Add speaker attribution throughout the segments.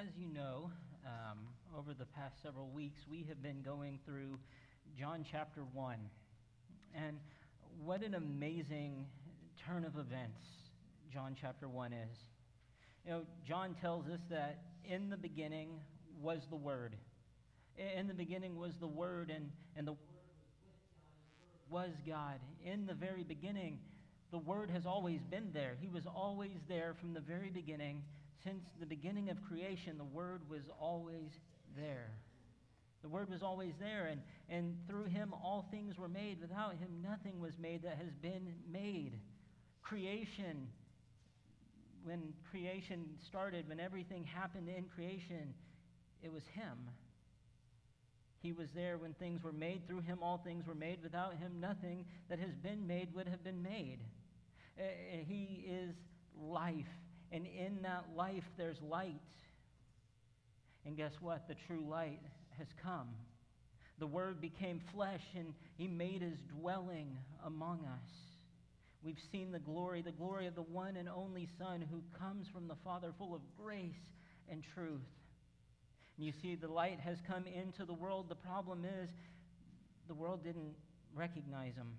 Speaker 1: as you know, um, over the past several weeks, we have been going through John chapter 1. And what an amazing turn of events John chapter 1 is. You know, John tells us that in the beginning was the Word. In the beginning was the Word, and, and the Word was God. In the very beginning, the Word has always been there. He was always there from the very beginning since the beginning of creation, the Word was always there. The Word was always there, and, and through Him all things were made. Without Him, nothing was made that has been made. Creation, when creation started, when everything happened in creation, it was Him. He was there when things were made. Through Him, all things were made. Without Him, nothing that has been made would have been made. Uh, he is life and in that life, there's light. And guess what? The true light has come. The Word became flesh, and He made His dwelling among us. We've seen the glory, the glory of the one and only Son who comes from the Father, full of grace and truth. And you see, the light has come into the world. The problem is, the world didn't recognize Him.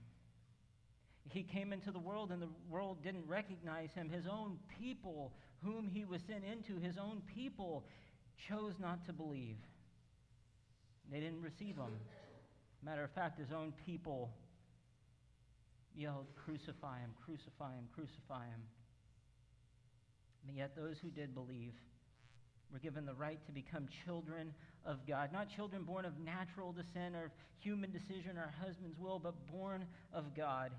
Speaker 1: He came into the world and the world didn't recognize him. His own people, whom he was sent into, his own people chose not to believe. They didn't receive him. Matter of fact, his own people yelled, Crucify him, crucify him, crucify him. But yet, those who did believe were given the right to become children of God. Not children born of natural descent or human decision or husband's will, but born of God.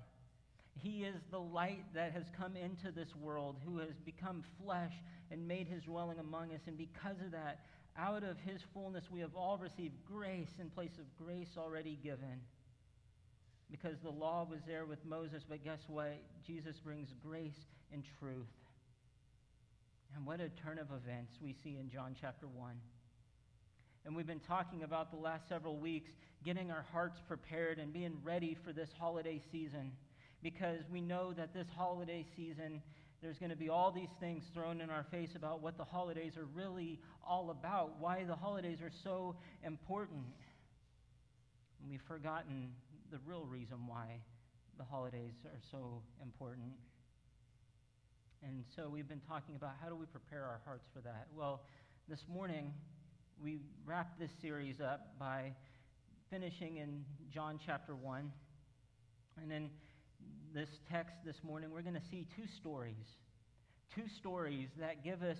Speaker 1: He is the light that has come into this world, who has become flesh and made his dwelling among us. And because of that, out of his fullness, we have all received grace in place of grace already given. Because the law was there with Moses, but guess what? Jesus brings grace and truth. And what a turn of events we see in John chapter 1. And we've been talking about the last several weeks getting our hearts prepared and being ready for this holiday season because we know that this holiday season, there's going to be all these things thrown in our face about what the holidays are really all about, why the holidays are so important. And we've forgotten the real reason why the holidays are so important. And so we've been talking about how do we prepare our hearts for that. Well, this morning, we wrapped this series up by finishing in John chapter 1. And then this text this morning, we're going to see two stories. Two stories that give us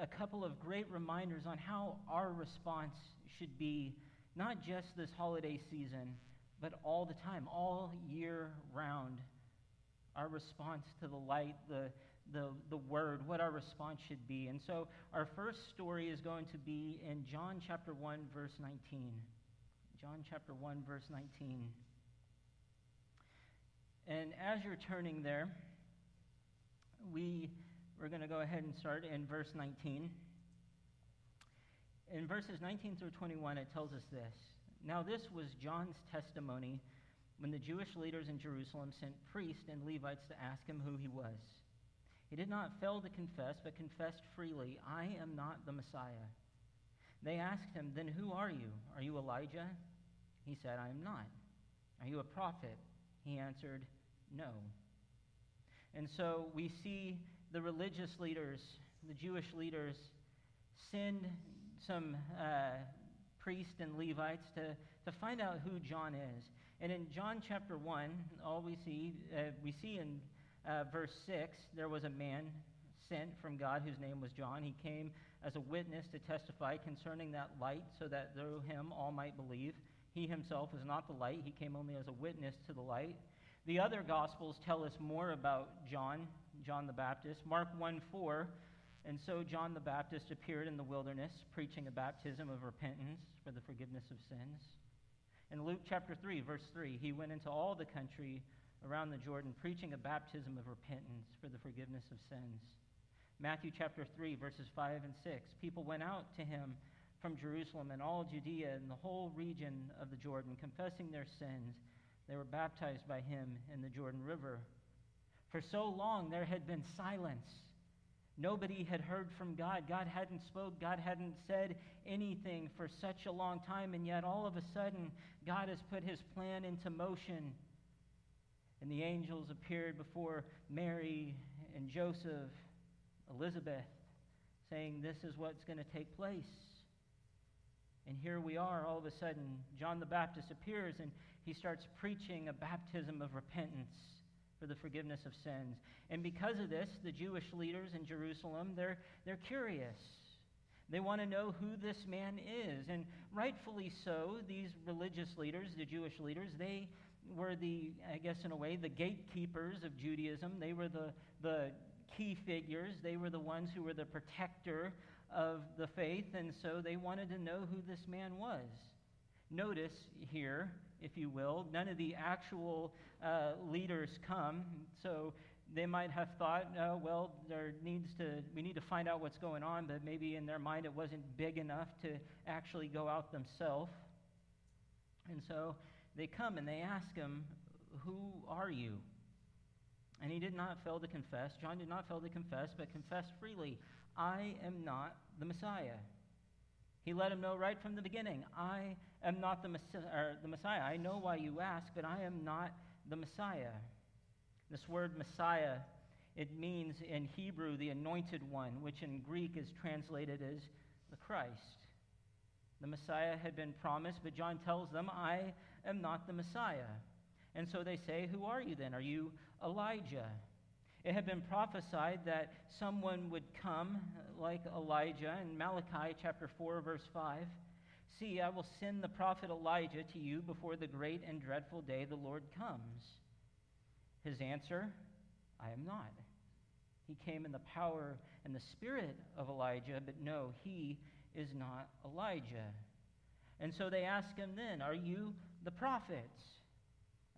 Speaker 1: a couple of great reminders on how our response should be, not just this holiday season, but all the time, all year round. Our response to the light, the, the, the word, what our response should be. And so our first story is going to be in John chapter 1, verse 19. John chapter 1, verse 19. And as you're turning there, we, we're going to go ahead and start in verse 19. In verses 19 through 21, it tells us this Now, this was John's testimony when the Jewish leaders in Jerusalem sent priests and Levites to ask him who he was. He did not fail to confess, but confessed freely, I am not the Messiah. They asked him, Then who are you? Are you Elijah? He said, I am not. Are you a prophet? He answered, no. And so we see the religious leaders, the Jewish leaders, send some uh, priests and Levites to, to find out who John is. And in John chapter 1, all we see, uh, we see in uh, verse 6, there was a man sent from God whose name was John. He came as a witness to testify concerning that light, so that through him all might believe. He himself was not the light, he came only as a witness to the light. The other Gospels tell us more about John, John the Baptist. Mark 1 4, and so John the Baptist appeared in the wilderness, preaching a baptism of repentance for the forgiveness of sins. In Luke chapter 3, verse 3, he went into all the country around the Jordan, preaching a baptism of repentance for the forgiveness of sins. Matthew chapter 3, verses 5 and 6, people went out to him from Jerusalem and all Judea and the whole region of the Jordan, confessing their sins they were baptized by him in the Jordan River. For so long there had been silence. Nobody had heard from God. God hadn't spoke. God hadn't said anything for such a long time, and yet all of a sudden, God has put his plan into motion. And the angels appeared before Mary and Joseph, Elizabeth, saying, This is what's going to take place. And here we are, all of a sudden, John the Baptist appears and he starts preaching a baptism of repentance for the forgiveness of sins. And because of this, the Jewish leaders in Jerusalem, they're, they're curious. They want to know who this man is. And rightfully so, these religious leaders, the Jewish leaders, they were the, I guess in a way, the gatekeepers of Judaism. They were the, the key figures. They were the ones who were the protector of the faith. And so they wanted to know who this man was. Notice here, if you will, none of the actual uh, leaders come. So they might have thought, oh, well, there needs to, we need to find out what's going on, but maybe in their mind it wasn't big enough to actually go out themselves. And so they come and they ask him, Who are you? And he did not fail to confess. John did not fail to confess, but confessed freely, I am not the Messiah. He let him know right from the beginning, I am not the, the Messiah. I know why you ask, but I am not the Messiah. This word Messiah, it means in Hebrew the anointed one, which in Greek is translated as the Christ. The Messiah had been promised, but John tells them, I am not the Messiah. And so they say, Who are you then? Are you Elijah? It had been prophesied that someone would come like Elijah in Malachi chapter 4, verse 5. See, I will send the prophet Elijah to you before the great and dreadful day the Lord comes. His answer, I am not. He came in the power and the spirit of Elijah, but no, he is not Elijah. And so they ask him then, Are you the prophet?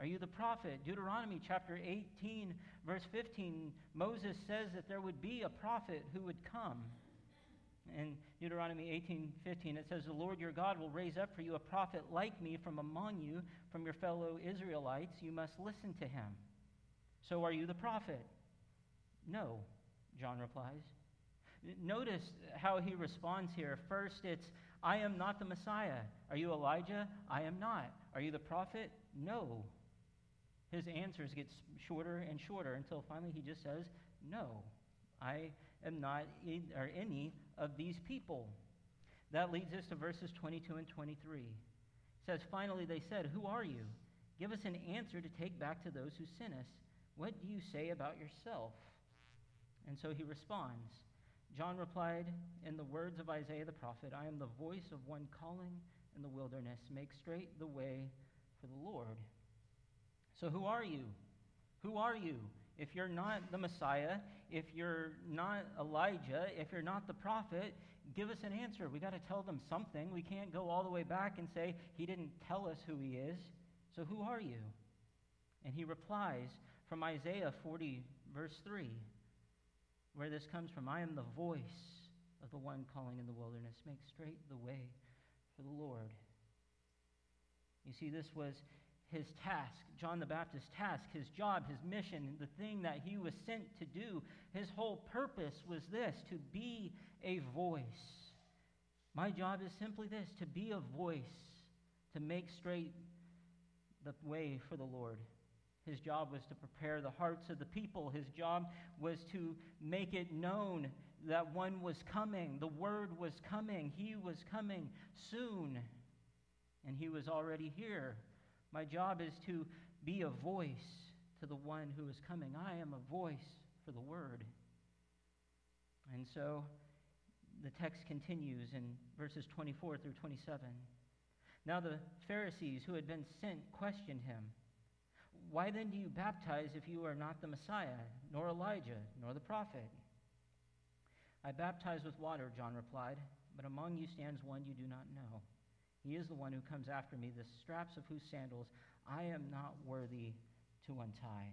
Speaker 1: Are you the prophet? Deuteronomy chapter 18, verse 15, Moses says that there would be a prophet who would come. In Deuteronomy 18, 15, it says, The Lord your God will raise up for you a prophet like me from among you, from your fellow Israelites. You must listen to him. So are you the prophet? No, John replies. Notice how he responds here. First, it's, I am not the Messiah. Are you Elijah? I am not. Are you the prophet? No. His answers get shorter and shorter until finally he just says, No, I am not or any of these people. That leads us to verses 22 and 23. It says, Finally they said, Who are you? Give us an answer to take back to those who sent us. What do you say about yourself? And so he responds. John replied in the words of Isaiah the prophet I am the voice of one calling in the wilderness, make straight the way for the Lord. So, who are you? Who are you? If you're not the Messiah, if you're not Elijah, if you're not the prophet, give us an answer. We got to tell them something. We can't go all the way back and say, He didn't tell us who He is. So, who are you? And he replies from Isaiah 40, verse 3, where this comes from I am the voice of the one calling in the wilderness. Make straight the way for the Lord. You see, this was his task, John the Baptist's task, his job, his mission, the thing that he was sent to do. His whole purpose was this to be a voice. My job is simply this to be a voice, to make straight the way for the Lord. His job was to prepare the hearts of the people. His job was to make it known that one was coming. The word was coming. He was coming soon. And he was already here. My job is to be a voice to the one who is coming. I am a voice for the word. And so the text continues in verses 24 through 27. Now the Pharisees who had been sent questioned him. Why then do you baptize if you are not the Messiah, nor Elijah, nor the prophet? I baptize with water, John replied, but among you stands one you do not know he is the one who comes after me, the straps of whose sandals I am not worthy to untie.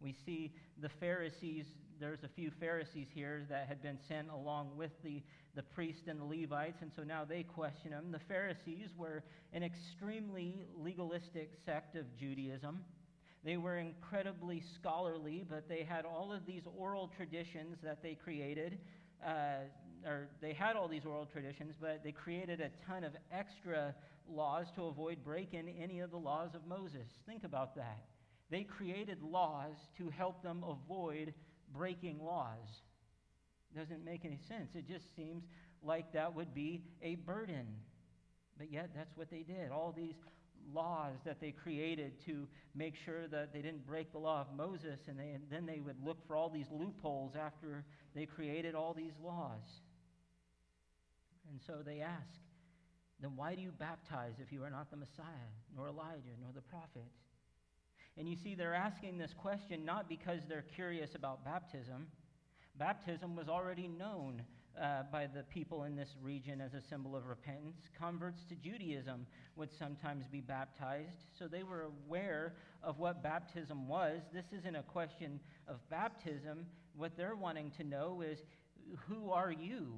Speaker 1: We see the Pharisees, there's a few Pharisees here that had been sent along with the, the priests and the Levites, and so now they question him. The Pharisees were an extremely legalistic sect of Judaism. They were incredibly scholarly, but they had all of these oral traditions that they created. Uh, or they had all these oral traditions, but they created a ton of extra laws to avoid breaking any of the laws of Moses. Think about that. They created laws to help them avoid breaking laws. Doesn't make any sense. It just seems like that would be a burden. But yet, that's what they did. All these laws that they created to make sure that they didn't break the law of Moses, and, they, and then they would look for all these loopholes after they created all these laws. And so they ask, then why do you baptize if you are not the Messiah, nor Elijah, nor the prophet? And you see, they're asking this question not because they're curious about baptism. Baptism was already known uh, by the people in this region as a symbol of repentance. Converts to Judaism would sometimes be baptized, so they were aware of what baptism was. This isn't a question of baptism. What they're wanting to know is who are you?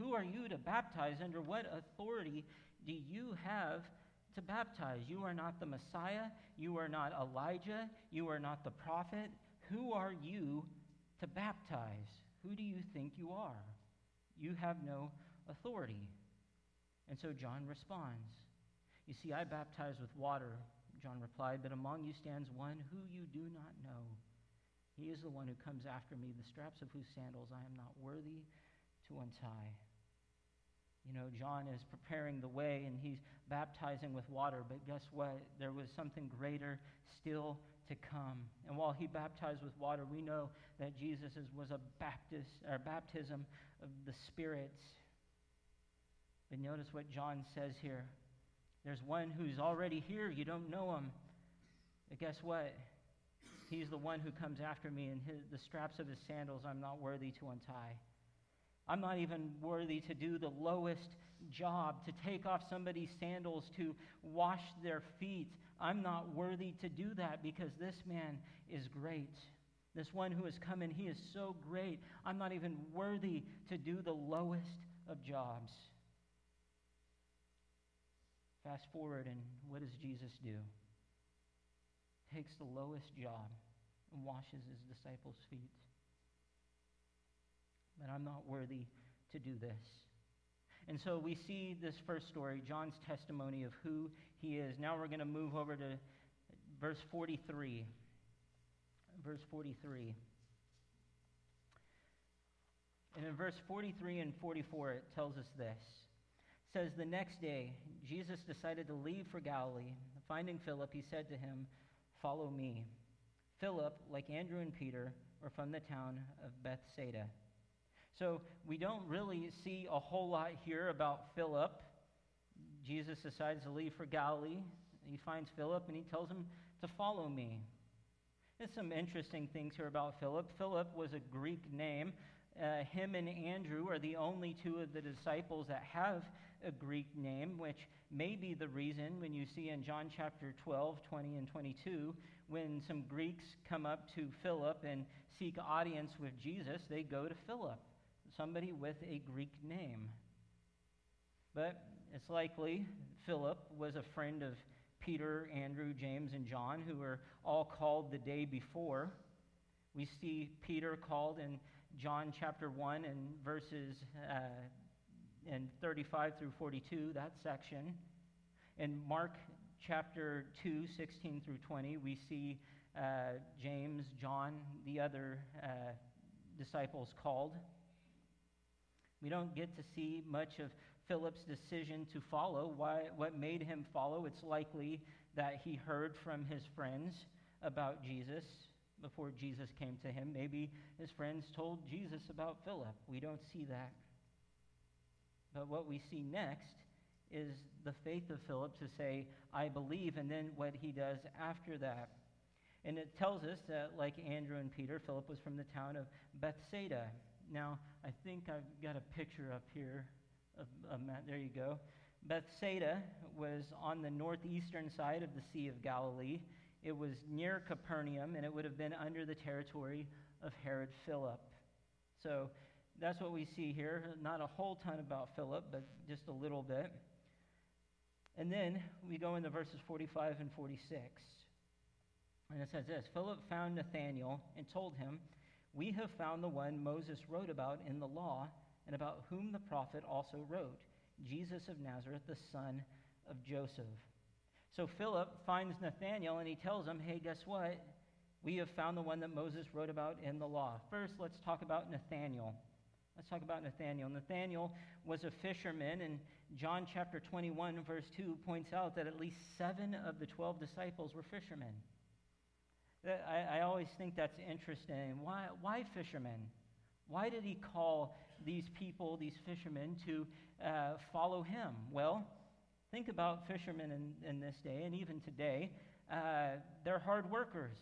Speaker 1: Who are you to baptize? Under what authority do you have to baptize? You are not the Messiah. You are not Elijah. You are not the prophet. Who are you to baptize? Who do you think you are? You have no authority. And so John responds. You see, I baptize with water, John replied, but among you stands one who you do not know. He is the one who comes after me, the straps of whose sandals I am not worthy to untie. You know, John is preparing the way and he's baptizing with water, but guess what? There was something greater still to come. And while he baptized with water, we know that Jesus was a baptist, or baptism of the Spirit. But notice what John says here. There's one who's already here. You don't know him. But guess what? He's the one who comes after me, and his, the straps of his sandals I'm not worthy to untie. I'm not even worthy to do the lowest job, to take off somebody's sandals, to wash their feet. I'm not worthy to do that because this man is great. This one who has come in, he is so great. I'm not even worthy to do the lowest of jobs. Fast forward, and what does Jesus do? Takes the lowest job and washes his disciples' feet but I'm not worthy to do this. And so we see this first story, John's testimony of who he is. Now we're going to move over to verse 43. Verse 43. And in verse 43 and 44, it tells us this. It says, The next day, Jesus decided to leave for Galilee. Finding Philip, he said to him, Follow me. Philip, like Andrew and Peter, were from the town of Bethsaida so we don't really see a whole lot here about Philip. Jesus decides to leave for Galilee. He finds Philip and he tells him to follow me. There's some interesting things here about Philip. Philip was a Greek name. Uh, him and Andrew are the only two of the disciples that have a Greek name, which may be the reason when you see in John chapter 12, 20, and 22, when some Greeks come up to Philip and seek audience with Jesus, they go to Philip somebody with a Greek name. But it's likely Philip was a friend of Peter, Andrew, James, and John, who were all called the day before. We see Peter called in John chapter 1 and verses uh, in 35 through 42, that section. In Mark chapter 2, 16 through 20, we see uh, James, John, the other uh, disciples called. We don't get to see much of Philip's decision to follow. Why, what made him follow? It's likely that he heard from his friends about Jesus before Jesus came to him. Maybe his friends told Jesus about Philip. We don't see that. But what we see next is the faith of Philip to say, I believe, and then what he does after that. And it tells us that, like Andrew and Peter, Philip was from the town of Bethsaida. Now, I think I've got a picture up here of, of Matt. There you go. Bethsaida was on the northeastern side of the Sea of Galilee. It was near Capernaum, and it would have been under the territory of Herod Philip. So that's what we see here. Not a whole ton about Philip, but just a little bit. And then we go into verses 45 and 46. And it says this Philip found Nathanael and told him, We have found the one Moses wrote about in the law, and about whom the prophet also wrote, Jesus of Nazareth, the son of Joseph. So Philip finds Nathanael and he tells him, Hey, guess what? We have found the one that Moses wrote about in the law. First, let's talk about Nathanael. Let's talk about Nathanael. Nathanael was a fisherman, and John chapter 21, verse 2 points out that at least seven of the 12 disciples were fishermen. I, I always think that's interesting. Why, why fishermen? Why did he call these people, these fishermen, to uh, follow him? Well, think about fishermen in, in this day and even today. Uh, they're hard workers,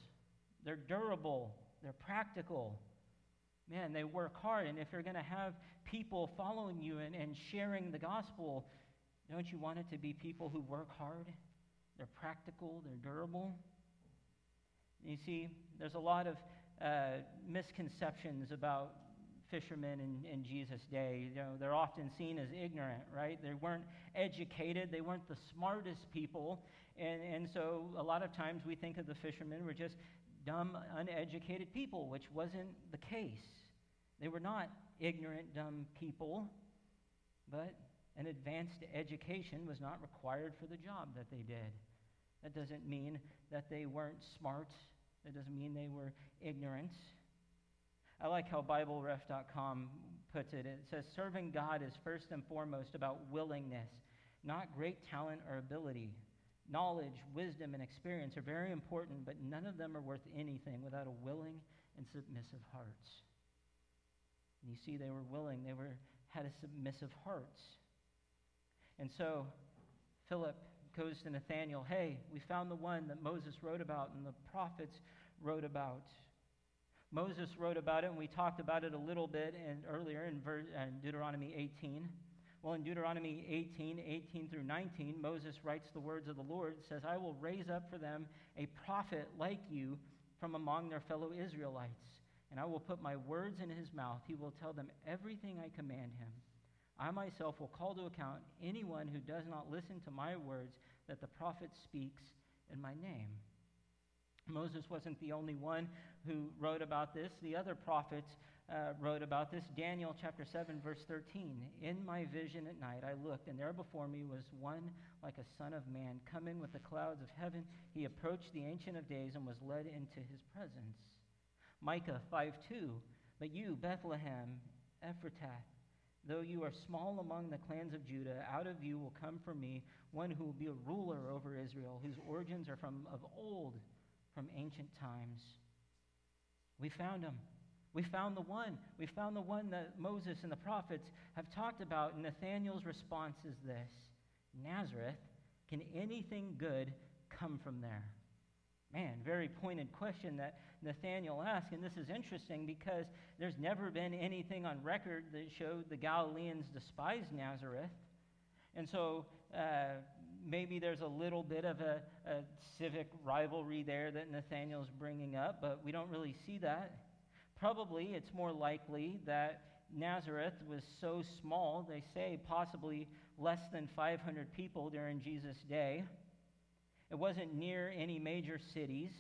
Speaker 1: they're durable, they're practical. Man, they work hard. And if you're going to have people following you and, and sharing the gospel, don't you want it to be people who work hard? They're practical, they're durable. You see, there's a lot of uh, misconceptions about fishermen in, in Jesus' day. You know, they're often seen as ignorant, right? They weren't educated, they weren't the smartest people. And, and so a lot of times we think of the fishermen were just dumb, uneducated people, which wasn't the case. They were not ignorant, dumb people, but an advanced education was not required for the job that they did. That doesn't mean that they weren't smart. That doesn't mean they were ignorant. I like how BibleRef.com puts it. It says, Serving God is first and foremost about willingness, not great talent or ability. Knowledge, wisdom, and experience are very important, but none of them are worth anything without a willing and submissive heart. And you see, they were willing, they were, had a submissive heart. And so Philip goes to Nathanael, hey, we found the one that Moses wrote about and the prophets wrote about. Moses wrote about it, and we talked about it a little bit in, earlier in, in uh, Deuteronomy 18. Well, in Deuteronomy 18, 18 through 19, Moses writes the words of the Lord, says, I will raise up for them a prophet like you from among their fellow Israelites, and I will put my words in his mouth. He will tell them everything I command him. I myself will call to account anyone who does not listen to my words that the prophet speaks in my name. Moses wasn't the only one who wrote about this. The other prophets uh, wrote about this. Daniel chapter 7, verse 13. In my vision at night I looked, and there before me was one like a son of man, coming with the clouds of heaven. He approached the Ancient of Days and was led into his presence. Micah 5, 2. But you, Bethlehem, Ephrathah, though you are small among the clans of Judah, out of you will come for me one who will be a ruler over Israel, whose origins are from of old from ancient times. We found him. We found the one. We found the one that Moses and the prophets have talked about. And Nathanael's response is this Nazareth, can anything good come from there? Man, very pointed question that Nathanael asked. And this is interesting because there's never been anything on record that showed the Galileans despised Nazareth. And so uh, maybe there's a little bit of a, a civic rivalry there that Nathanael's bringing up, but we don't really see that. Probably it's more likely that Nazareth was so small, they say possibly less than 500 people during Jesus' day. It wasn't near any major cities.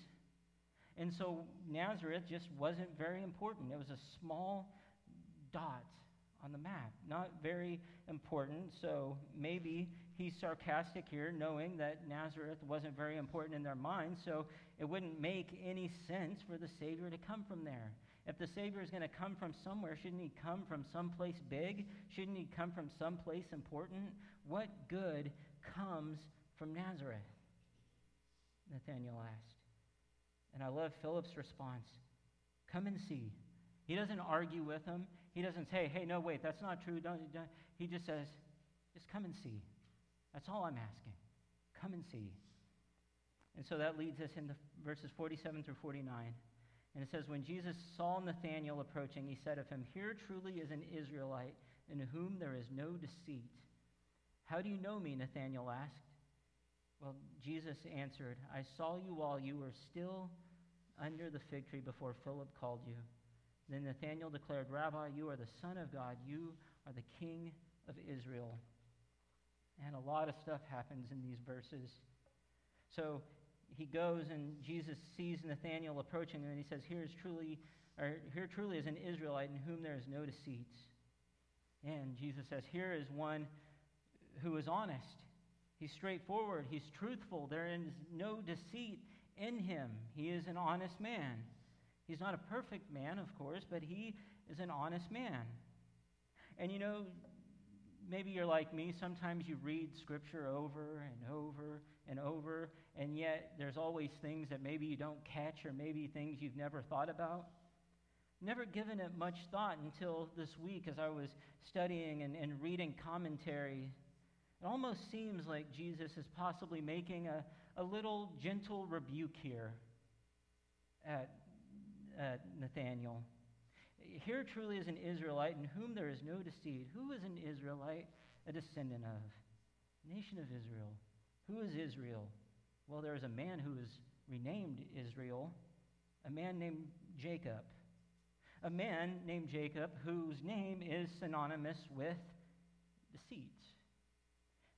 Speaker 1: And so Nazareth just wasn't very important. It was a small dot on the map, not very important. So maybe he's sarcastic here, knowing that Nazareth wasn't very important in their minds, so it wouldn't make any sense for the Savior to come from there. If the Savior is going to come from somewhere, shouldn't he come from someplace big? Shouldn't he come from someplace important? What good comes from Nazareth? Nathanael asked. And I love Philip's response Come and see. He doesn't argue with him. He doesn't say, hey, no, wait, that's not true. Don't, don't. He just says, just come and see. That's all I'm asking. Come and see. And so that leads us into verses 47 through 49. And it says, When Jesus saw Nathanael approaching, he said of him, Here truly is an Israelite in whom there is no deceit. How do you know me? Nathanael asked. Well, Jesus answered, I saw you while you were still under the fig tree before Philip called you. Then Nathanael declared, Rabbi, you are the Son of God. You are the King of Israel. And a lot of stuff happens in these verses. So he goes and Jesus sees Nathanael approaching and he says, Here is truly, or here truly is an Israelite in whom there is no deceit. And Jesus says, Here is one who is honest. He's straightforward. He's truthful. There is no deceit in him. He is an honest man. He's not a perfect man, of course, but he is an honest man. And you know, maybe you're like me. Sometimes you read Scripture over and over and over, and yet there's always things that maybe you don't catch or maybe things you've never thought about. Never given it much thought until this week as I was studying and, and reading commentary. It almost seems like Jesus is possibly making a, a little gentle rebuke here at, at Nathanael. Here truly is an Israelite in whom there is no deceit. Who is an Israelite? A descendant of? Nation of Israel. Who is Israel? Well, there is a man who is renamed Israel, a man named Jacob. A man named Jacob whose name is synonymous with deceit.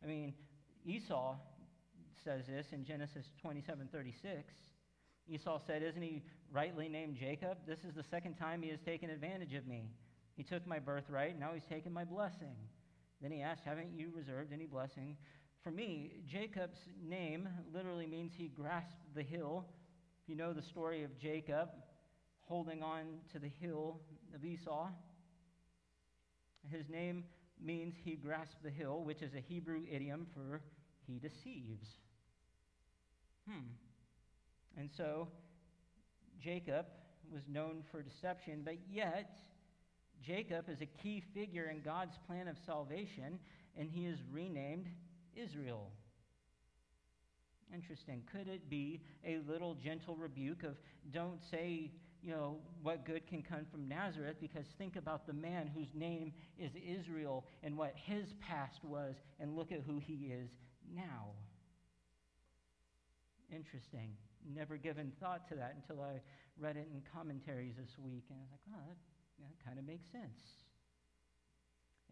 Speaker 1: I mean, Esau says this in Genesis 27:36. Esau said, Isn't he rightly named Jacob? This is the second time he has taken advantage of me. He took my birthright, now he's taken my blessing. Then he asked, Haven't you reserved any blessing for me? Jacob's name literally means he grasped the hill. If you know the story of Jacob holding on to the hill of Esau, his name means he grasped the hill, which is a Hebrew idiom for he deceives. Hmm. And so Jacob was known for deception, but yet Jacob is a key figure in God's plan of salvation, and he is renamed Israel. Interesting. Could it be a little gentle rebuke of don't say, you know, what good can come from Nazareth because think about the man whose name is Israel and what his past was and look at who he is now. Interesting. Never given thought to that until I read it in commentaries this week. And I was like, oh, that, that kind of makes sense.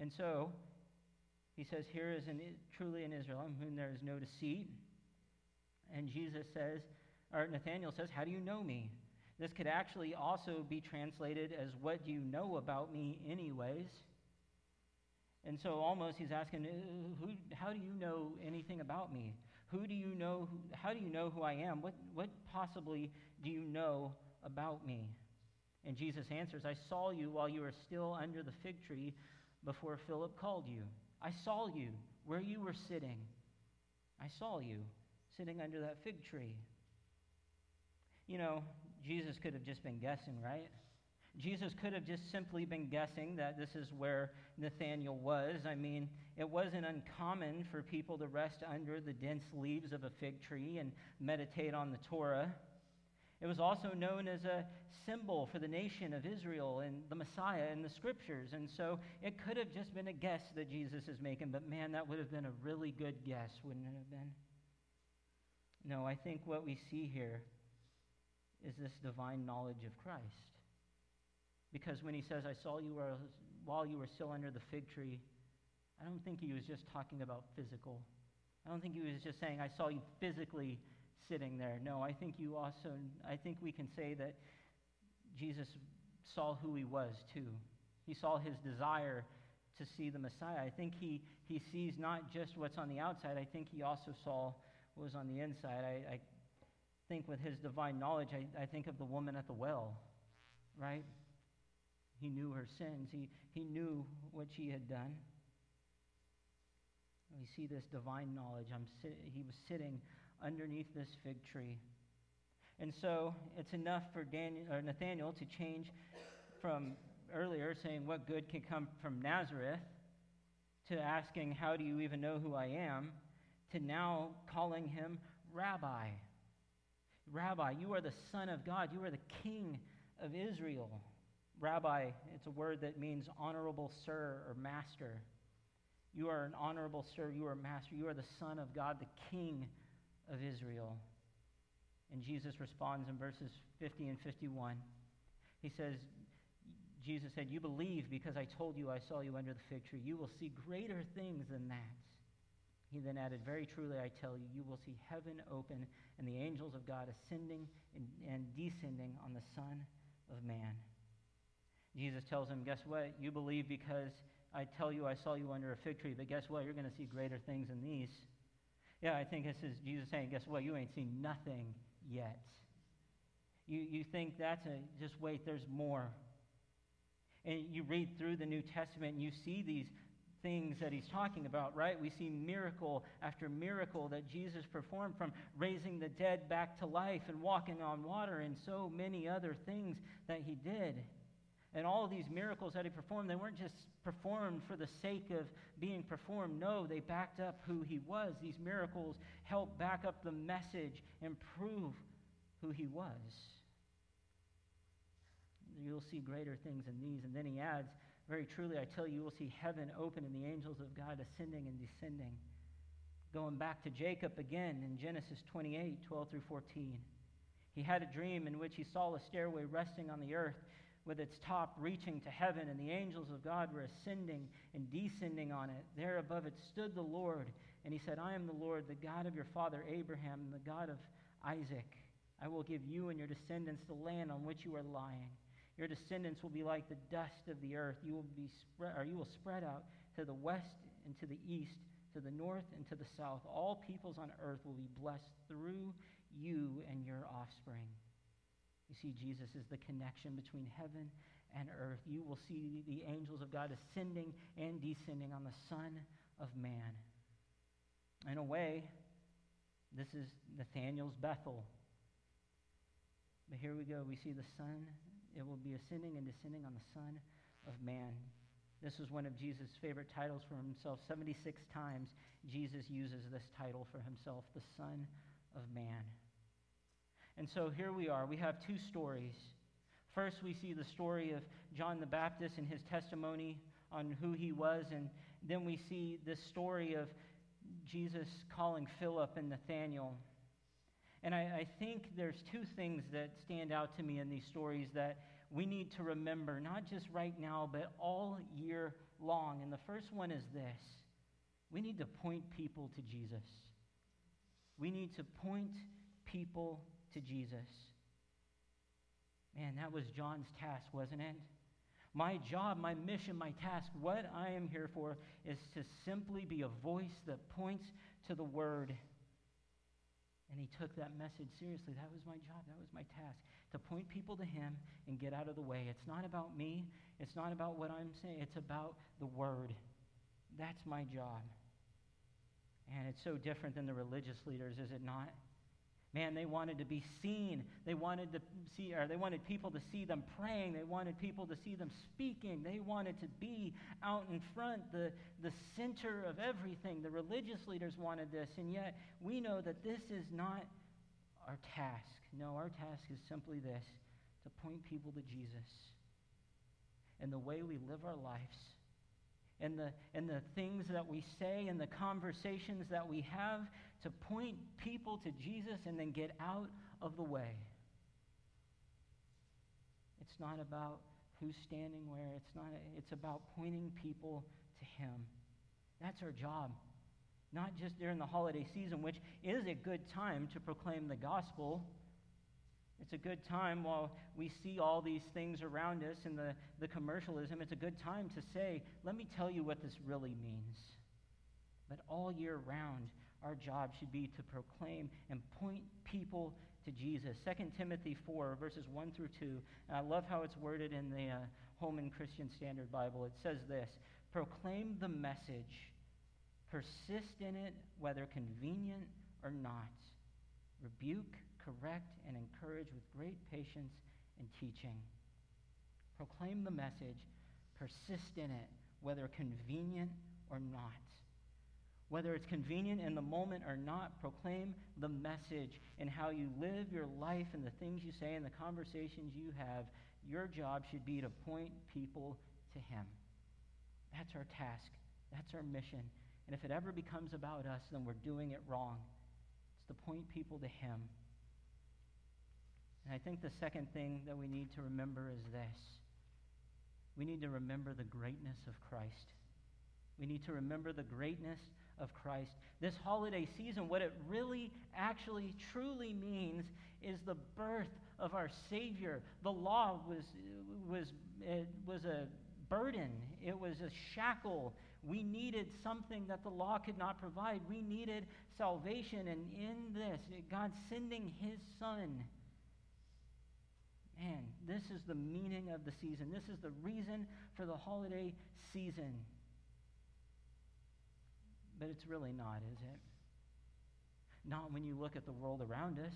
Speaker 1: And so he says, Here is an, truly an Israel in whom there is no deceit. And Jesus says, or Nathanael says, How do you know me? This could actually also be translated as, What do you know about me, anyways? And so almost he's asking, uh, who, How do you know anything about me? Who do you know? Who, how do you know who I am? What, what possibly do you know about me? And Jesus answers, I saw you while you were still under the fig tree before Philip called you. I saw you where you were sitting. I saw you sitting under that fig tree. You know, Jesus could have just been guessing, right? Jesus could have just simply been guessing that this is where Nathanael was. I mean, it wasn't uncommon for people to rest under the dense leaves of a fig tree and meditate on the Torah. It was also known as a symbol for the nation of Israel and the Messiah in the scriptures. And so it could have just been a guess that Jesus is making, but man, that would have been a really good guess, wouldn't it have been? No, I think what we see here is this divine knowledge of Christ. Because when he says, I saw you while you were still under the fig tree, I don't think he was just talking about physical. I don't think he was just saying, I saw you physically sitting there. No, I think you also, I think we can say that Jesus saw who he was too. He saw his desire to see the Messiah. I think he, he sees not just what's on the outside, I think he also saw what was on the inside. I, I think with his divine knowledge, I, I think of the woman at the well, right? He knew her sins, he, he knew what she had done. We see this divine knowledge. I'm he was sitting underneath this fig tree. And so it's enough for Daniel, or Nathanael to change from earlier saying, What good can come from Nazareth? to asking, How do you even know who I am? to now calling him Rabbi. Rabbi, you are the Son of God. You are the King of Israel. Rabbi, it's a word that means honorable sir or master. You are an honorable sir. You are a master. You are the Son of God, the King of Israel. And Jesus responds in verses 50 and 51. He says, Jesus said, You believe because I told you I saw you under the fig tree. You will see greater things than that. He then added, Very truly I tell you, you will see heaven open and the angels of God ascending and, and descending on the Son of Man. Jesus tells him, Guess what? You believe because I tell you I saw you under a fig tree, but guess what? You're going to see greater things than these. Yeah, I think this is Jesus saying, Guess what? You ain't seen nothing yet. You, you think that's a, just wait, there's more. And you read through the New Testament and you see these things that he's talking about, right? We see miracle after miracle that Jesus performed from raising the dead back to life and walking on water and so many other things that he did. And all of these miracles that he performed, they weren't just performed for the sake of being performed. No, they backed up who he was. These miracles helped back up the message and prove who he was. You'll see greater things than these. And then he adds, Very truly, I tell you, you will see heaven open and the angels of God ascending and descending. Going back to Jacob again in Genesis 28 12 through 14. He had a dream in which he saw a stairway resting on the earth with its top reaching to heaven, and the angels of God were ascending and descending on it. There above it stood the Lord, and he said, I am the Lord, the God of your father Abraham, and the God of Isaac. I will give you and your descendants the land on which you are lying. Your descendants will be like the dust of the earth. You will be spread, or you will spread out to the west and to the east, to the north and to the south. All peoples on earth will be blessed through you and your offspring. You see, Jesus is the connection between heaven and earth. You will see the angels of God ascending and descending on the Son of Man. In a way, this is Nathanael's Bethel. But here we go. We see the Son. It will be ascending and descending on the Son of Man. This was one of Jesus' favorite titles for himself. 76 times Jesus uses this title for himself, the Son of Man. And so here we are. We have two stories. First, we see the story of John the Baptist and his testimony on who he was. And then we see this story of Jesus calling Philip and Nathanael. And I, I, think there's two things that stand out to me in these stories that we need to remember, not just right now, but all year long. And the first one is this we need to point people to Jesus. We need to point people to Jesus. Man, that was John's task, wasn't it? My job, my mission, my task, what I am here for is to simply be a voice that points to the Word. And he took that message seriously. That was my job. That was my task. To point people to him and get out of the way. It's not about me. It's not about what I'm saying. It's about the Word. That's my job. And it's so different than the religious leaders, is it not? Man, they wanted to be seen. They wanted to see, or they wanted people to see them praying. They wanted people to see them speaking. They wanted to be out in front, the, the center of everything. The religious leaders wanted this, and yet we know that this is not our task. No, our task is simply this to point people to Jesus. And the way we live our lives and the, and the things that we say and the conversations that we have to point people to Jesus and then get out of the way. It's not about who's standing where. It's, not, it's about pointing people to Him. That's our job. Not just during the holiday season, which is a good time to proclaim the gospel. It's a good time while we see all these things around us and the, the commercialism. It's a good time to say, let me tell you what this really means. But all year round, our job should be to proclaim and point people to Jesus. 2 Timothy 4, verses 1 through 2. And I love how it's worded in the uh, Holman Christian Standard Bible. It says this Proclaim the message, persist in it, whether convenient or not. Rebuke, correct, and encourage with great patience and teaching. Proclaim the message, persist in it, whether convenient or not. Whether it's convenient in the moment or not, proclaim the message and how you live your life and the things you say and the conversations you have. Your job should be to point people to Him. That's our task. That's our mission. And if it ever becomes about us, then we're doing it wrong. It's to point people to Him. And I think the second thing that we need to remember is this we need to remember the greatness of Christ. We need to remember the greatness of Christ. This holiday season, what it really, actually, truly means is the birth of our Savior. The law was, was, it was a burden, it was a shackle. We needed something that the law could not provide. We needed salvation. And in this, God sending His Son. Man, this is the meaning of the season. This is the reason for the holiday season. But it's really not, is it? Not when you look at the world around us.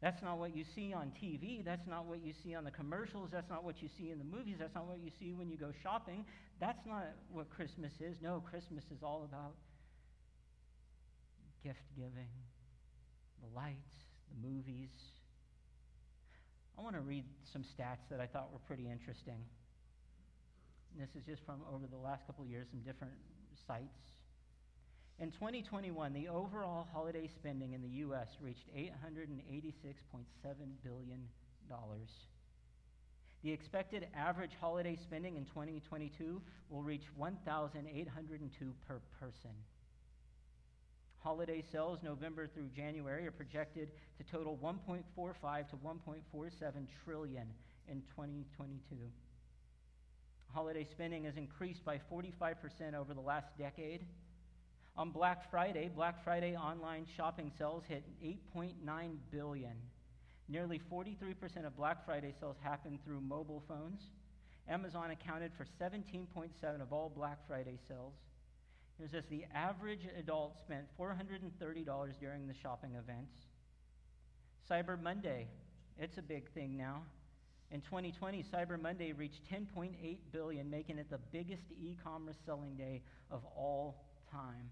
Speaker 1: That's not what you see on TV. That's not what you see on the commercials. That's not what you see in the movies. That's not what you see when you go shopping. That's not what Christmas is. No, Christmas is all about gift giving, the lights, the movies. I want to read some stats that I thought were pretty interesting. This is just from over the last couple of years, some different sites. In 2021, the overall holiday spending in the U.S. reached $886.7 billion. The expected average holiday spending in 2022 will reach 1,802 per person. Holiday sales November through January are projected to total 1.45 to 1.47 trillion in 2022. Holiday spending has increased by 45% over the last decade on Black Friday, Black Friday online shopping sales hit 8.9 billion. Nearly 43% of Black Friday sales happened through mobile phones. Amazon accounted for 17.7 of all Black Friday sales. Here's this the average adult spent $430 during the shopping events. Cyber Monday, it's a big thing now. In 2020, Cyber Monday reached 10.8 billion, making it the biggest e-commerce selling day of all time.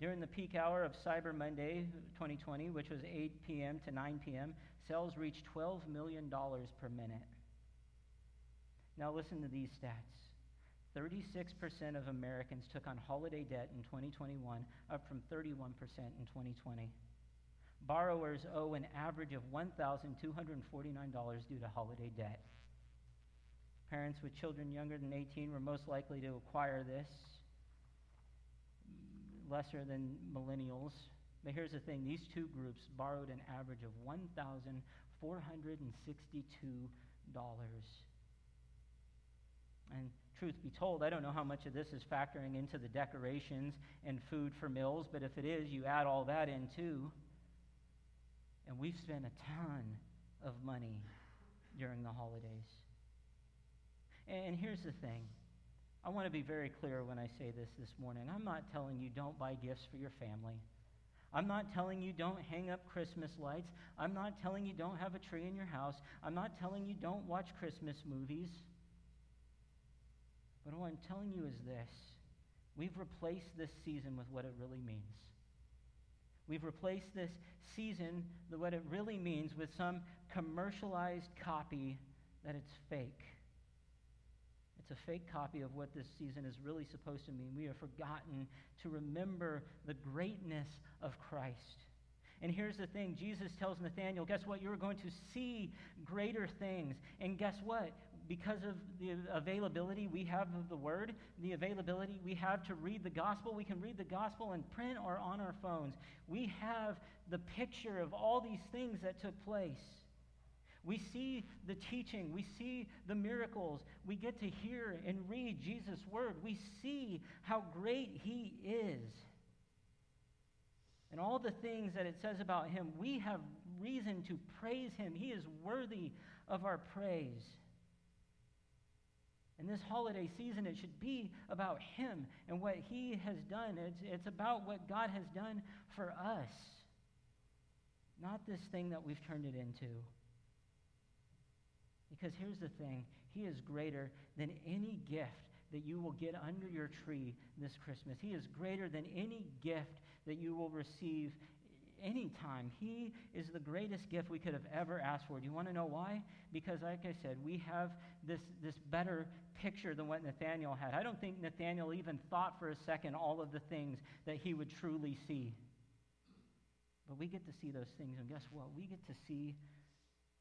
Speaker 1: During the peak hour of Cyber Monday 2020, which was 8 p.m. to 9 p.m., sales reached $12 million per minute. Now, listen to these stats 36% of Americans took on holiday debt in 2021, up from 31% in 2020. Borrowers owe an average of $1,249 due to holiday debt. Parents with children younger than 18 were most likely to acquire this mm, lesser than millennials. But here's the thing these two groups borrowed an average of $1,462. And truth be told, I don't know how much of this is factoring into the decorations and food for meals, but if it is, you add all that in too. And we've spent a ton of money during the holidays. And here's the thing I want to be very clear when I say this this morning. I'm not telling you don't buy gifts for your family. I'm not telling you don't hang up Christmas lights. I'm not telling you don't have a tree in your house. I'm not telling you don't watch Christmas movies. But what I'm telling you is this we've replaced this season with what it really means. We've replaced this season, the what it really means, with some commercialized copy that it's fake. It's a fake copy of what this season is really supposed to mean. We have forgotten to remember the greatness of Christ. And here's the thing Jesus tells Nathanael, guess what? You're going to see greater things. And guess what? Because of the availability we have of the Word, the availability we have to read the gospel, we can read the gospel in print or on our phones. We have the picture of all these things that took place. We see the teaching, we see the miracles, we get to hear and read Jesus' word. We see how great he is. And all the things that it says about him, we have reason to praise him. He is worthy of our praise. In this holiday season, it should be about him and what he has done. It's, it's about what God has done for us, not this thing that we've turned it into. Because here's the thing He is greater than any gift that you will get under your tree this Christmas. He is greater than any gift that you will receive anytime. He is the greatest gift we could have ever asked for. Do you want to know why? Because, like I said, we have this, this better picture than what Nathanael had. I don't think Nathanael even thought for a second all of the things that he would truly see. But we get to see those things, and guess what? We get to see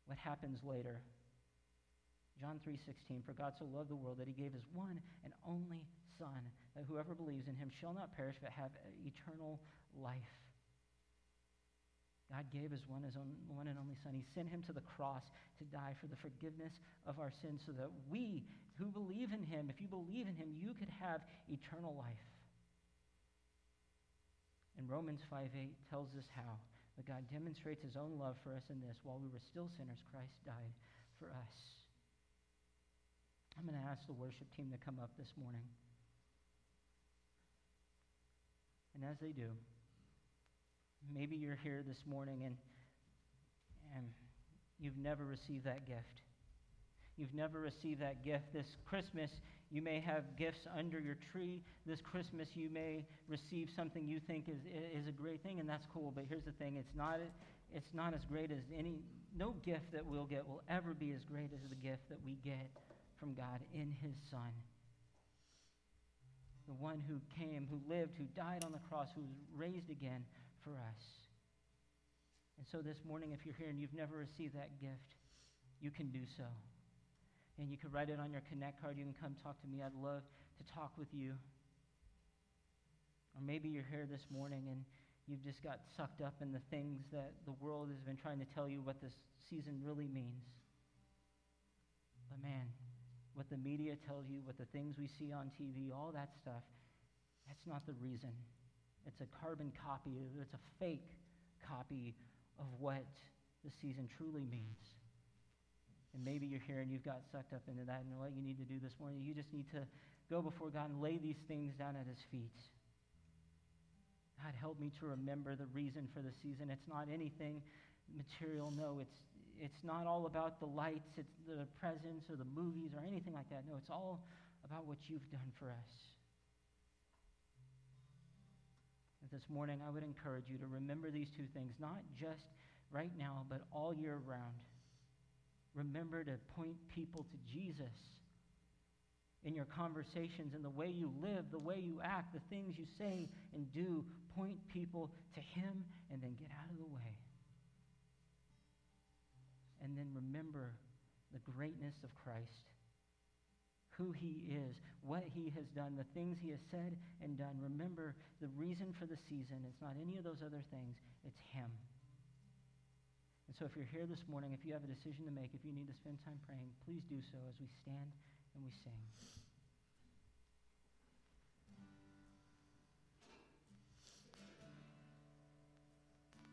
Speaker 1: what happens later. John 3:16 For God so loved the world that he gave his one and only son that whoever believes in him shall not perish but have eternal life. God gave his one, his own, one and only son. He sent him to the cross to die for the forgiveness of our sins so that we who believe in him, if you believe in him, you could have eternal life. And Romans 5 8 tells us how. But God demonstrates his own love for us in this. While we were still sinners, Christ died for us. I'm going to ask the worship team to come up this morning. And as they do, maybe you're here this morning and, and you've never received that gift. You've never received that gift. This Christmas, you may have gifts under your tree. This Christmas, you may receive something you think is, is a great thing, and that's cool. But here's the thing it's not, it's not as great as any, no gift that we'll get will ever be as great as the gift that we get from God in His Son. The one who came, who lived, who died on the cross, who was raised again for us. And so this morning, if you're here and you've never received that gift, you can do so and you can write it on your Connect card. You can come talk to me. I'd love to talk with you. Or maybe you're here this morning and you've just got sucked up in the things that the world has been trying to tell you what this season really means. But man, what the media tells you, what the things we see on TV, all that stuff, that's not the reason. It's a carbon copy, it's a fake copy of what the season truly means. And maybe you're here and you've got sucked up into that. And what you need to do this morning, you just need to go before God and lay these things down at his feet. God, help me to remember the reason for the season. It's not anything material. No, it's, it's not all about the lights, it's the presents or the movies or anything like that. No, it's all about what you've done for us. This morning, I would encourage you to remember these two things, not just right now, but all year round remember to point people to Jesus in your conversations, in the way you live, the way you act, the things you say and do. Point people to Him and then get out of the way. And then remember the greatness of Christ, who He is, what He has done, the things He has said and done. Remember the reason for the season. It's not any of those other things, it's Him. And so if you're here this morning, if you have a decision to make, if you need to spend time praying, please do so as we stand and we sing.